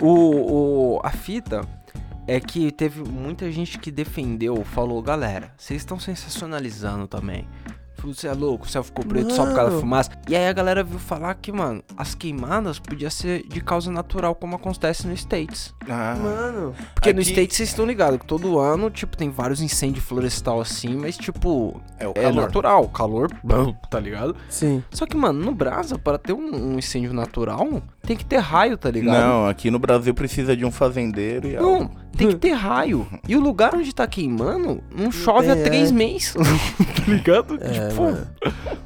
Speaker 1: O, o, a fita é que teve muita gente que defendeu, falou, galera, vocês estão sensacionalizando também. Você é louco, o céu ficou preto só por causa da
Speaker 3: Mano.
Speaker 1: fumaça. E aí a galera viu falar que, mano, as queimadas podia ser de causa natural, como acontece no States.
Speaker 2: Ah,
Speaker 3: Mano,
Speaker 1: Porque no
Speaker 2: Aqui-
Speaker 1: States vocês estão ligados que todo ano, tipo, tem vários incêndios florestal assim, mas, tipo,
Speaker 2: é o
Speaker 1: é
Speaker 2: calor.
Speaker 1: natural, calor, tá ligado?
Speaker 3: sim.
Speaker 1: Só que, mano, no Brasa, para ter um, um incêndio natural, tem que ter raio, tá ligado?
Speaker 2: Não, aqui no Brasil precisa de um fazendeiro e
Speaker 1: Não,
Speaker 2: algo.
Speaker 1: tem que ter raio. E o lugar onde tá queimando não chove há
Speaker 3: tem,
Speaker 1: três
Speaker 3: é.
Speaker 1: meses. tá ligado?
Speaker 3: É,
Speaker 1: tipo,
Speaker 3: mano.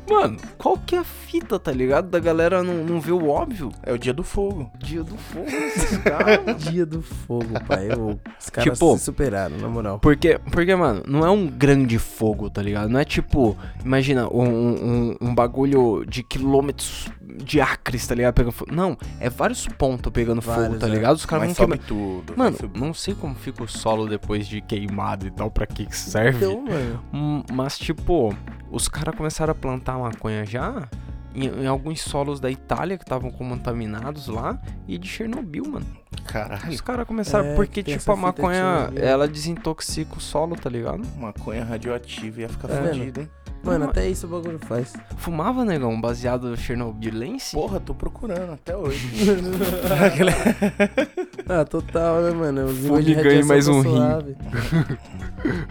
Speaker 1: mano. qual que é a fita, tá ligado? Da galera não, não ver o óbvio.
Speaker 2: É o dia do fogo.
Speaker 1: Dia do fogo, esses caras.
Speaker 3: Dia do fogo, pai. Eu- os caras
Speaker 1: Tipo-
Speaker 3: se superaram, na moral.
Speaker 1: Porque, porque, mano, não é um grande fogo, tá ligado? Não é tipo, imagina, um, um, um bagulho de quilômetros de acres, tá ligado? Pegando fogo. Não, é vários pontos pegando fogo,
Speaker 3: Vários,
Speaker 1: tá
Speaker 3: é.
Speaker 1: ligado? Os caras vão queimar.
Speaker 2: tudo.
Speaker 1: Mano, não sei como fica o solo depois de queimado e tal, pra que que serve.
Speaker 3: Então, mano.
Speaker 1: Hum, Mas, tipo, os caras começaram a plantar maconha já em, em alguns solos da Itália que estavam contaminados lá e de Chernobyl, mano.
Speaker 2: Caralho,
Speaker 1: Os caras começaram.
Speaker 3: É,
Speaker 1: porque, tipo, a maconha ela desintoxica o solo, tá ligado?
Speaker 2: maconha radioativa ia ficar
Speaker 3: Tá
Speaker 2: fodido, hein?
Speaker 3: Mano, até isso o bagulho faz.
Speaker 1: Fumava, negão, baseado chernobylense?
Speaker 2: Porra, tô procurando até hoje.
Speaker 3: Ah, total, né, mano? Os
Speaker 1: Fume e ganhe mais
Speaker 3: tá
Speaker 1: um rim.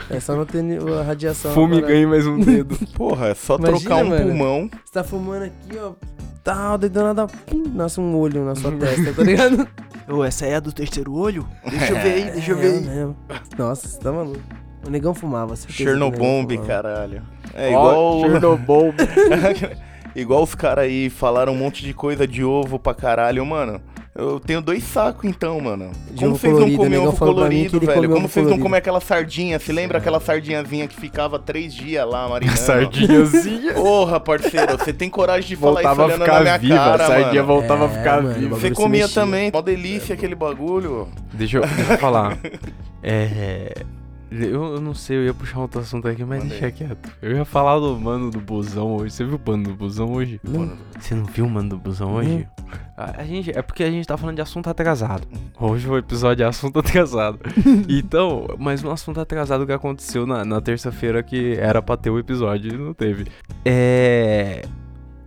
Speaker 3: É só não ter a radiação.
Speaker 1: Fume e
Speaker 3: agora.
Speaker 1: ganhe mais um dedo.
Speaker 2: Porra, é só
Speaker 3: Imagina,
Speaker 2: trocar um
Speaker 3: mano.
Speaker 2: pulmão.
Speaker 3: Você tá fumando aqui, ó. Tal, daí do nada, pum, nasce um olho na sua testa, tá ligado?
Speaker 1: Ô, essa é a do terceiro olho? Deixa eu
Speaker 2: É.
Speaker 1: ver aí, deixa eu ver
Speaker 3: É,
Speaker 1: aí.
Speaker 3: mesmo. Nossa, você tá maluco. O negão fumava, certeza
Speaker 2: Chernobomb, caralho. É igual.
Speaker 1: Chernobyl.
Speaker 2: igual os caras aí falaram um monte de coisa de ovo pra caralho, mano. Eu tenho dois sacos então, mano.
Speaker 3: De
Speaker 2: Como vocês
Speaker 3: colorido,
Speaker 2: não comem ovo colorido, velho? Como vocês não comem aquela sardinha? Se lembra aquela sardinhazinha que ficava três dias lá marinando?
Speaker 1: Sardinhazinha.
Speaker 2: Porra, parceiro, você tem coragem de falar
Speaker 1: Voltava a
Speaker 2: isso olhando na minha
Speaker 1: ficar viva,
Speaker 2: cara,
Speaker 1: a sardinha
Speaker 2: mano.
Speaker 1: voltava a
Speaker 3: É,
Speaker 1: ficar
Speaker 3: mano,
Speaker 1: viva.
Speaker 2: Você comia também, mó delícia aquele bagulho.
Speaker 1: Deixa eu, deixa eu falar. É. Eu, eu não sei, eu ia puxar outro assunto aqui, mas deixa quieto. Eu ia falar do mano do busão hoje. Você viu o mano do busão hoje?
Speaker 3: Não.
Speaker 1: Você não viu o mano do busão hoje? A, a gente, é porque a gente tá falando de assunto atrasado. Hoje o episódio é assunto atrasado. então, mas um assunto atrasado que aconteceu na, na terça-feira que era pra ter o episódio e não teve. É.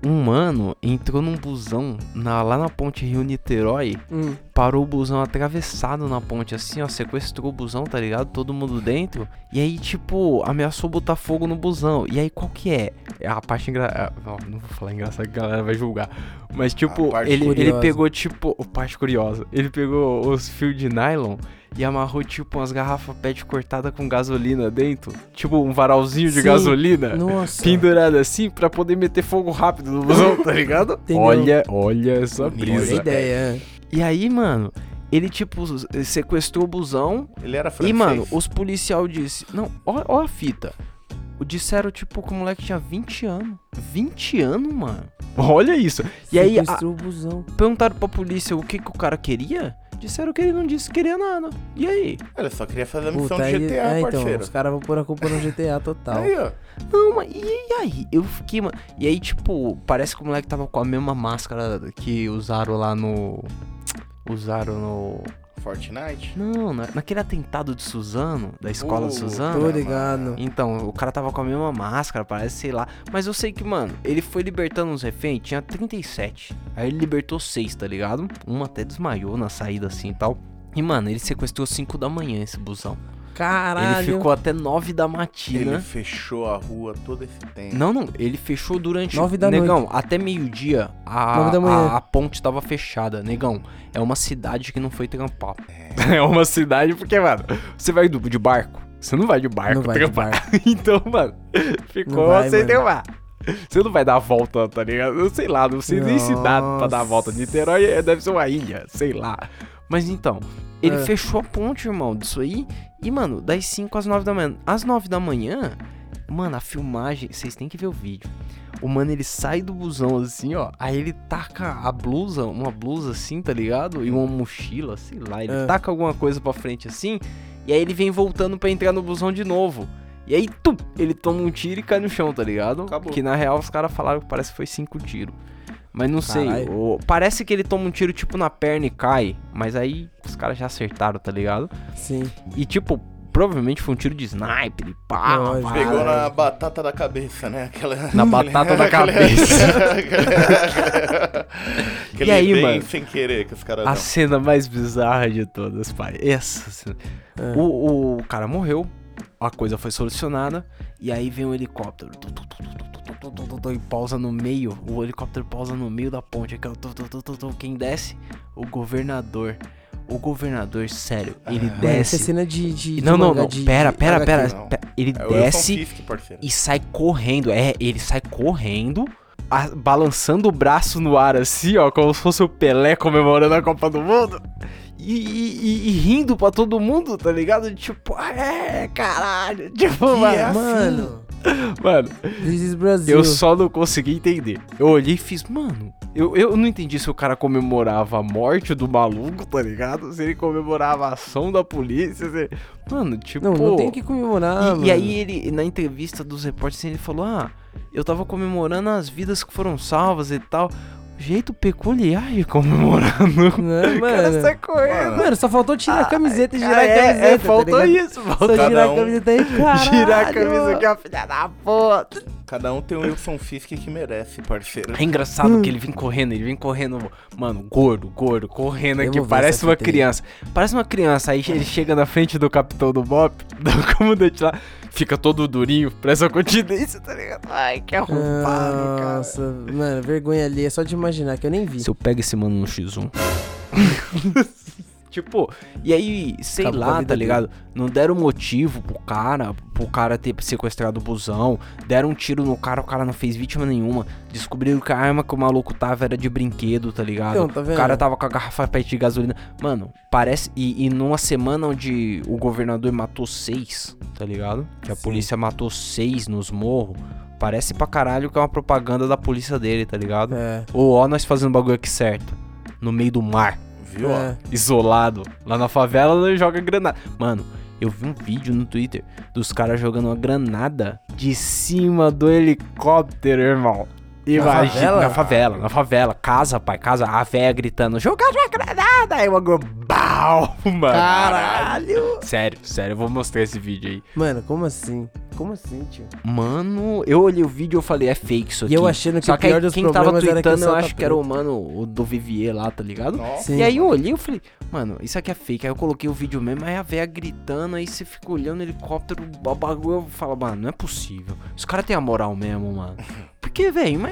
Speaker 1: Um mano entrou num busão na- lá na ponte Rio-Niterói
Speaker 3: Hum.
Speaker 1: parou o busão atravessado na ponte, assim, ó, sequestrou o busão, tá ligado? Todo mundo dentro. E aí, tipo, ameaçou botar fogo no busão. E aí, qual que é? É a parte engraçada. Não, não vou falar engraçado que a galera vai julgar. Mas, tipo, ele, ele pegou, tipo, parte curiosa. Ele pegou os fios de nylon e amarrou, tipo, umas garrafas PET cortadas com gasolina dentro. Tipo, um varalzinho de
Speaker 3: Sim.
Speaker 1: gasolina.
Speaker 3: Nossa.
Speaker 1: Pendurado assim pra poder meter fogo rápido no busão, tá ligado?
Speaker 3: Entendeu?
Speaker 1: Olha, olha essa
Speaker 2: Bonito.
Speaker 3: Olha
Speaker 1: brisa.
Speaker 3: ideia.
Speaker 1: E aí, mano, ele, tipo, sequestrou o busão.
Speaker 2: Ele era francês.
Speaker 1: E, mano, os policial disse. Não, ó, ó a fita. O Disseram, tipo, que o moleque tinha 20 anos. 20 anos, mano. Olha isso. E aí, a-
Speaker 3: o busão.
Speaker 1: perguntaram pra polícia o que, que o cara queria. Disseram que ele não disse que queria nada. E aí?
Speaker 2: Ele só queria fazer a missão
Speaker 3: Puta,
Speaker 2: de
Speaker 3: aí,
Speaker 2: GTA,
Speaker 3: é, então,
Speaker 2: parceiro.
Speaker 3: os caras vão pôr a culpa no GTA total.
Speaker 2: Aí, ó.
Speaker 1: Não, mas e, e aí? Eu fiquei, mano. E aí, tipo, parece que o moleque tava com a mesma máscara que usaram lá no. Usaram no.
Speaker 2: Fortnite?
Speaker 1: Não, na- naquele atentado de Suzano, da escola
Speaker 2: Oh,
Speaker 1: Suzano.
Speaker 3: Tô ligado.
Speaker 1: Então, o cara tava com a mesma máscara, parece, sei lá. Mas eu sei que, mano, ele foi libertando uns reféns, tinha 37. Aí ele libertou 6, tá ligado? Um até desmaiou na saída assim e tal. E, mano, ele sequestrou 5 da manhã esse busão.
Speaker 3: Caralho.
Speaker 1: Ele ficou até 9 da matina.
Speaker 2: Ele fechou a rua todo esse tempo.
Speaker 1: Não, não, ele fechou durante.
Speaker 3: Nove da
Speaker 1: Negão, até meio-dia a,
Speaker 3: Nove da manhã.
Speaker 1: a, a ponte tava fechada. Negão, é uma cidade que não foi trampar. É, uma cidade porque, mano, você vai do- de barco. Você não vai de barco
Speaker 3: Não vai de
Speaker 1: trampar. então, mano, ficou
Speaker 3: vai,
Speaker 1: sem
Speaker 3: mano.
Speaker 1: trampar. Você não vai dar a volta, tá ligado? Eu sei lá, não sei nem se dá pra dar a volta. Niterói é- deve ser uma ilha, sei lá. Mas então, ele
Speaker 3: É.
Speaker 1: fechou a ponte, irmão, disso aí. E, mano, das 5 às 9 da manhã. Às 9 da manhã, mano, a filmagem, vocês têm que ver o vídeo. O mano, ele sai do busão assim, ó. Aí ele taca a blusa, uma blusa assim, tá ligado? E uma mochila, sei lá. Ele
Speaker 3: É.
Speaker 1: taca alguma coisa pra frente assim. E aí ele vem voltando pra entrar no busão de novo. E aí, tum, ele toma um tiro e cai no chão, tá ligado?
Speaker 2: Acabou.
Speaker 1: Que na real os caras falaram que parece que foi cinco tiros. Mas não sei,
Speaker 3: Caralho.
Speaker 1: o- parece que ele toma um tiro tipo na perna e cai. Mas aí os caras já acertaram, tá ligado?
Speaker 3: Sim.
Speaker 1: E tipo, provavelmente foi um tiro de sniper e pá, pá,
Speaker 2: Pegou na batata da cabeça, né? Aquela...
Speaker 1: Na batata da cabeça.
Speaker 2: Aquele
Speaker 1: E aí,
Speaker 2: bem
Speaker 1: mano?
Speaker 2: sem querer que os caras
Speaker 1: A
Speaker 2: dão.
Speaker 1: cena mais bizarra de todas, pai. Essa cena.
Speaker 3: É.
Speaker 1: O, o cara morreu, a coisa foi solucionada e aí vem um helicóptero e pausa no meio, o helicóptero pausa no meio da ponte, quem desce? O governador. O governador, sério, ele
Speaker 3: ah,
Speaker 1: desce.
Speaker 3: Essa cena de, de
Speaker 1: Não, não, não,
Speaker 3: de,
Speaker 1: pera, pera, pera, pera, Ele
Speaker 2: é
Speaker 1: desce e sai correndo. É, ele sai correndo a- balançando o braço no ar assim, ó, como se fosse o Pelé comemorando a Copa do Mundo. E, e- e- e rindo pra todo mundo, tá ligado? Tipo, é, caralho. Tipo,
Speaker 2: Que
Speaker 1: mano,
Speaker 2: é assim.
Speaker 3: Mano,
Speaker 1: eu só não consegui entender. Eu olhei e fiz, mano, eu, eu não entendi se o cara comemorava a morte do maluco, tá ligado? Se ele comemorava a ação da polícia. se- Mano, tipo.
Speaker 3: Não, não tem que comemorar.
Speaker 1: E, e aí ele, na entrevista dos repórteres, ele falou, ah, eu tava comemorando as vidas que foram salvas e tal. Jeito peculiar de comemorar, não.
Speaker 3: Né,
Speaker 1: O cara
Speaker 3: mano?
Speaker 1: sai correndo.
Speaker 3: Mano, só faltou tirar a camiseta e girar
Speaker 1: Ah,
Speaker 3: a
Speaker 1: é,
Speaker 3: camiseta.
Speaker 1: é,
Speaker 3: tá
Speaker 1: faltou
Speaker 3: ligado?
Speaker 1: isso,
Speaker 3: Só
Speaker 1: faltou
Speaker 2: Cada
Speaker 3: girar
Speaker 2: um-
Speaker 3: a camiseta aí, caralho.
Speaker 1: girar a camisa que é a filha da puta.
Speaker 2: Cada um tem um Wilson Fisk que merece, parceiro.
Speaker 1: É engraçado que ele vem correndo, ele vem correndo, mano, gordo, gordo, correndo
Speaker 3: Eu
Speaker 1: aqui, parece uma criança. Parece uma criança, aí ele chega na frente do capitão do Bop, do comandante lá, fica todo durinho, presta continência, tá ligado? Ai, que arrombado, cara.
Speaker 3: Nossa, mano, vergonha ali. É só de imaginar que eu nem vi.
Speaker 1: Se eu pego esse mano no X1. tipo, e aí, sei
Speaker 3: Acabou
Speaker 1: lá, tá
Speaker 3: dele.
Speaker 1: ligado? Não deram motivo pro cara, pro cara ter sequestrado o busão. Deram um tiro no cara, o cara não fez vítima nenhuma. Descobriram que a arma que o maluco tava era de brinquedo, tá ligado?
Speaker 3: Então, tá
Speaker 1: o
Speaker 3: vendo?
Speaker 1: cara tava com a garrafa pet de gasolina. Mano, parece. E, e numa semana onde o governador matou seis, tá ligado? Que a
Speaker 3: Sim.
Speaker 1: polícia matou seis nos morros. Parece pra caralho que é uma propaganda da polícia dele, tá ligado?
Speaker 3: É.
Speaker 1: Ou ó, nós fazendo bagulho aqui certo. No meio do mar,
Speaker 2: Viu? ó?
Speaker 3: É.
Speaker 1: isolado. Lá na favela, nós joga granada. Mano, eu vi um vídeo no Twitter dos caras jogando uma granada de cima do helicóptero, irmão. Imagina,
Speaker 3: favela?
Speaker 1: na favela, na favela, casa, pai, casa, a véia gritando, jogar uma granada, aí o bagulho, bau, mano.
Speaker 3: Caralho!
Speaker 1: Sério, sério, eu vou mostrar esse vídeo aí.
Speaker 3: Mano, como assim? Como assim, tio?
Speaker 1: Mano, eu olhei o vídeo e eu falei, é fake isso aqui.
Speaker 3: E eu achando que
Speaker 1: Só
Speaker 3: o pior
Speaker 1: aí
Speaker 3: dos
Speaker 1: quem tava
Speaker 3: que
Speaker 1: tweetando, eu acho que era o mano o do Vivier lá, tá ligado?
Speaker 2: Nossa.
Speaker 1: E aí eu olhei e falei, mano, isso aqui é fake. Aí eu coloquei o vídeo mesmo, aí a véia gritando, aí você fica olhando o helicóptero, o bagulho, eu falo, mano, não é possível. Os caras têm a moral mesmo, mano.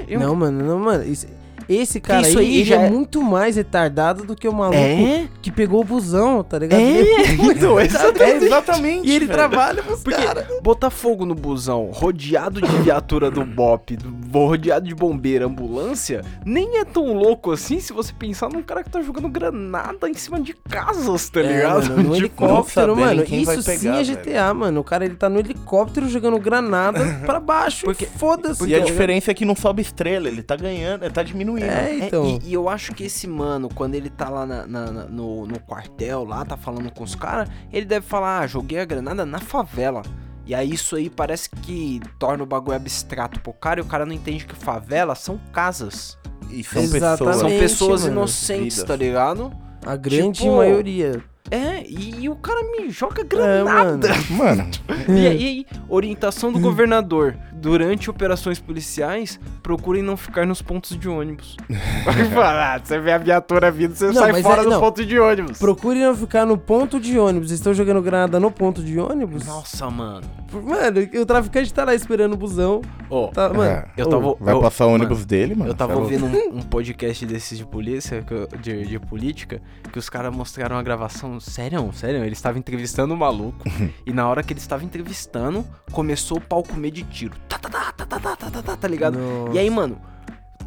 Speaker 1: Velho.
Speaker 3: Não, mano, não, mano. isso- esse cara
Speaker 1: isso
Speaker 3: aí, ele
Speaker 1: já
Speaker 3: é
Speaker 1: é-
Speaker 3: muito mais retardado do que o maluco
Speaker 1: É?
Speaker 3: que pegou o busão, tá ligado?
Speaker 1: É,
Speaker 3: é muito
Speaker 1: então,
Speaker 3: retardado.
Speaker 2: É, exatamente.
Speaker 3: E ele
Speaker 2: velho.
Speaker 3: trabalha pros
Speaker 1: Porque
Speaker 3: caras.
Speaker 1: botar fogo no busão, rodeado de viatura do BOP, do- rodeado de bombeiro, ambulância, nem é tão louco assim se você pensar num cara que tá jogando granada em cima de casas, tá
Speaker 3: É,
Speaker 1: ligado?
Speaker 3: mano, no helicóptero, mano. Isso sim é GTA, mano. O cara ele tá no helicóptero jogando granada pra baixo.
Speaker 1: Porque-
Speaker 3: foda-se.
Speaker 2: E a
Speaker 3: tá
Speaker 2: diferença é que não sobe estrela, ele tá ganhando, ele tá diminuindo.
Speaker 3: É,
Speaker 1: É,
Speaker 3: então.
Speaker 1: e, e eu acho que esse mano, quando ele tá lá na- na- na- no, no quartel, lá, tá falando com os caras, ele deve falar, ah, joguei a granada na favela. E aí isso aí parece que torna o bagulho abstrato pro cara e o cara não entende que favela são casas.
Speaker 2: E são
Speaker 3: Exatamente.
Speaker 2: pessoas.
Speaker 1: São pessoas
Speaker 3: mano.
Speaker 1: inocentes,
Speaker 2: Vidas.
Speaker 1: tá ligado?
Speaker 3: A grande
Speaker 1: Tipo-
Speaker 3: maioria.
Speaker 4: É, e, e o cara me joga
Speaker 3: É,
Speaker 4: granada.
Speaker 3: mano.
Speaker 2: Mano,
Speaker 4: E aí, orientação do governador. Durante operações policiais, procurem não ficar nos pontos de ônibus. Vai falar, você vê a viatura vindo, você
Speaker 3: Não,
Speaker 4: sai fora
Speaker 3: é-
Speaker 4: do
Speaker 3: não.
Speaker 4: ponto de ônibus.
Speaker 3: Procure não ficar no ponto de ônibus. Estão jogando granada no ponto de ônibus?
Speaker 4: Nossa, mano.
Speaker 3: Mano, o traficante tá lá esperando o busão.
Speaker 4: Ó,
Speaker 3: Tá, mano.
Speaker 2: é,
Speaker 4: eu tava.
Speaker 2: vai
Speaker 4: eu-
Speaker 2: passar o
Speaker 4: mano,
Speaker 2: ônibus dele, mano.
Speaker 4: Eu tava
Speaker 2: é
Speaker 4: ouvindo um, um podcast desses de polícia, de, de política, que os caras mostraram a gravação. Sério, sério, eles estavam entrevistando o maluco. e na hora que eles estavam entrevistando, começou o pau comer de tiro. Tá, tá, tá, tá, tá, tá, tá, tá, tá, tá ligado?
Speaker 3: Nossa.
Speaker 4: E aí, mano,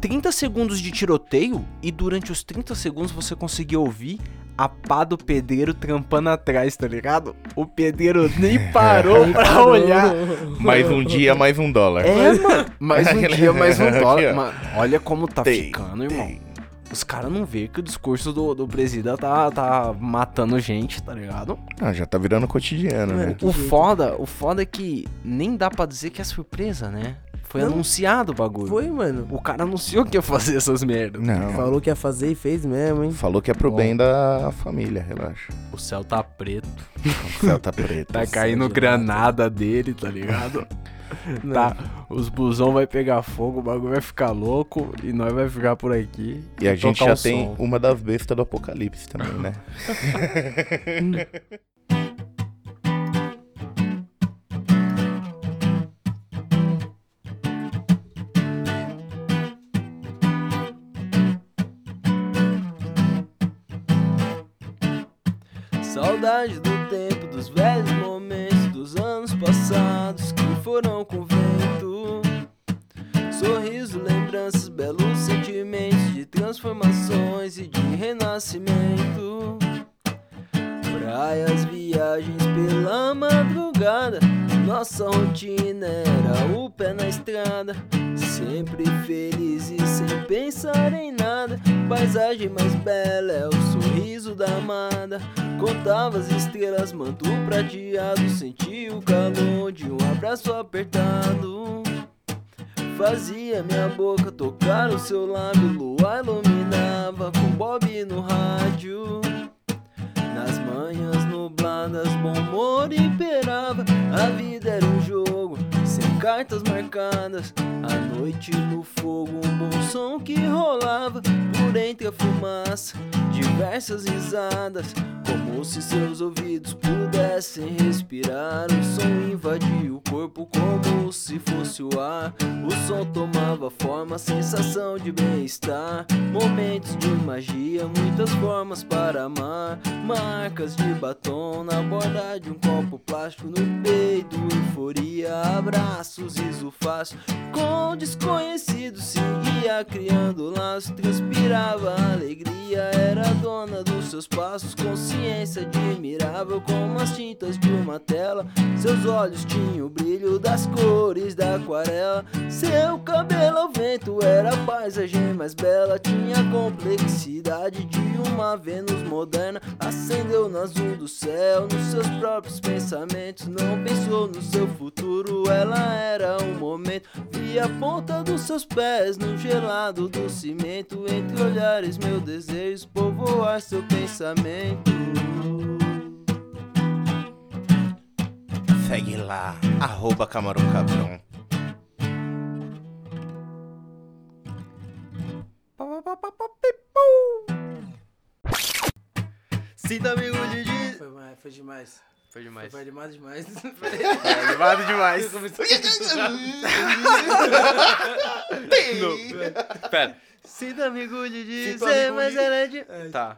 Speaker 4: 30 segundos de tiroteio e durante os 30 segundos você conseguia ouvir a pá do pedreiro trampando atrás, tá ligado? O pedreiro nem parou pra olhar.
Speaker 2: Mais um dia, mais um dólar.
Speaker 4: É, mano. Mais um dia, mais um dólar. Mano, olha como tá
Speaker 2: Tem,
Speaker 4: ficando, irmão.
Speaker 2: tem.
Speaker 4: Os caras não vê que o discurso do, do presidente tá, tá matando gente, tá ligado?
Speaker 2: Ah, já tá virando cotidiano,
Speaker 3: Mano,
Speaker 2: né?
Speaker 4: o foda, o foda é que nem dá pra dizer que é surpresa, né? Foi
Speaker 3: Não.
Speaker 4: anunciado o bagulho.
Speaker 3: Foi, mano.
Speaker 4: O cara anunciou que ia fazer essas merdas.
Speaker 2: Não.
Speaker 3: Falou que ia fazer e fez mesmo, hein?
Speaker 2: Falou que é pro
Speaker 4: Bom.
Speaker 2: bem da família, relaxa.
Speaker 4: O céu tá preto.
Speaker 2: O céu tá preto.
Speaker 4: Tá caindo granada dele, tá ligado?
Speaker 3: Não.
Speaker 4: Tá, os busão vai pegar fogo, o bagulho vai ficar louco e nós vai ficar por aqui.
Speaker 2: E a gente já tem
Speaker 4: som.
Speaker 2: uma das bestas do apocalipse também, né?
Speaker 1: Saudade do tempo, dos velhos foram com vento. Sorriso, lembranças, belos sentimentos de transformações e de renascimento. Praias, viagens pela madrugada. Nossa rotina era o pé na estrada. Sempre feliz e sem pensar em nada. Paisagem mais bela é o sorriso da amada. Contava as estrelas, manto prateado. Sentia o calor de um abraço apertado. Fazia minha boca tocar o seu lábio. Lua iluminava com Bob no rádio. Nas manhãs nubladas, bom humor imperava. A vida era um jogo, cartas marcadas. A noite no fogo, um bom som que rolava. Por entre a fumaça, diversas risadas. Como se seus ouvidos pudessem respirar. O som invadia o corpo como se fosse o ar. O som tomava forma, sensação de bem-estar. Momentos de magia, muitas formas para amar. Marcas de batom na borda de um copo plástico no peito. Euforia, passos e com desconhecidos seguia criando laço, transpirava alegria, era dona dos seus passos. Consciência admirável como as tintas de uma tela. Seus olhos tinham o brilho das cores da aquarela. Seu cabelo ao vento era a paisagem mais bela. Tinha a complexidade de uma Vênus moderna. Acendeu no azul do céu, nos seus próprios pensamentos. Não pensou no seu futuro, ela era um momento. Vi a ponta dos seus pés no gelado do cimento. Entre olhares, meu desejo povoar seu pensamento.
Speaker 2: Segue lá, arroba Camarão Cabrão.
Speaker 1: Sinta amigo de
Speaker 3: Foi, mais, foi demais.
Speaker 4: Foi demais.
Speaker 3: Foi demais demais.
Speaker 4: Foi animado demais. Não.
Speaker 1: Pera. Sinta-me de dizer, mas
Speaker 2: era
Speaker 1: de... É é.
Speaker 4: Tá.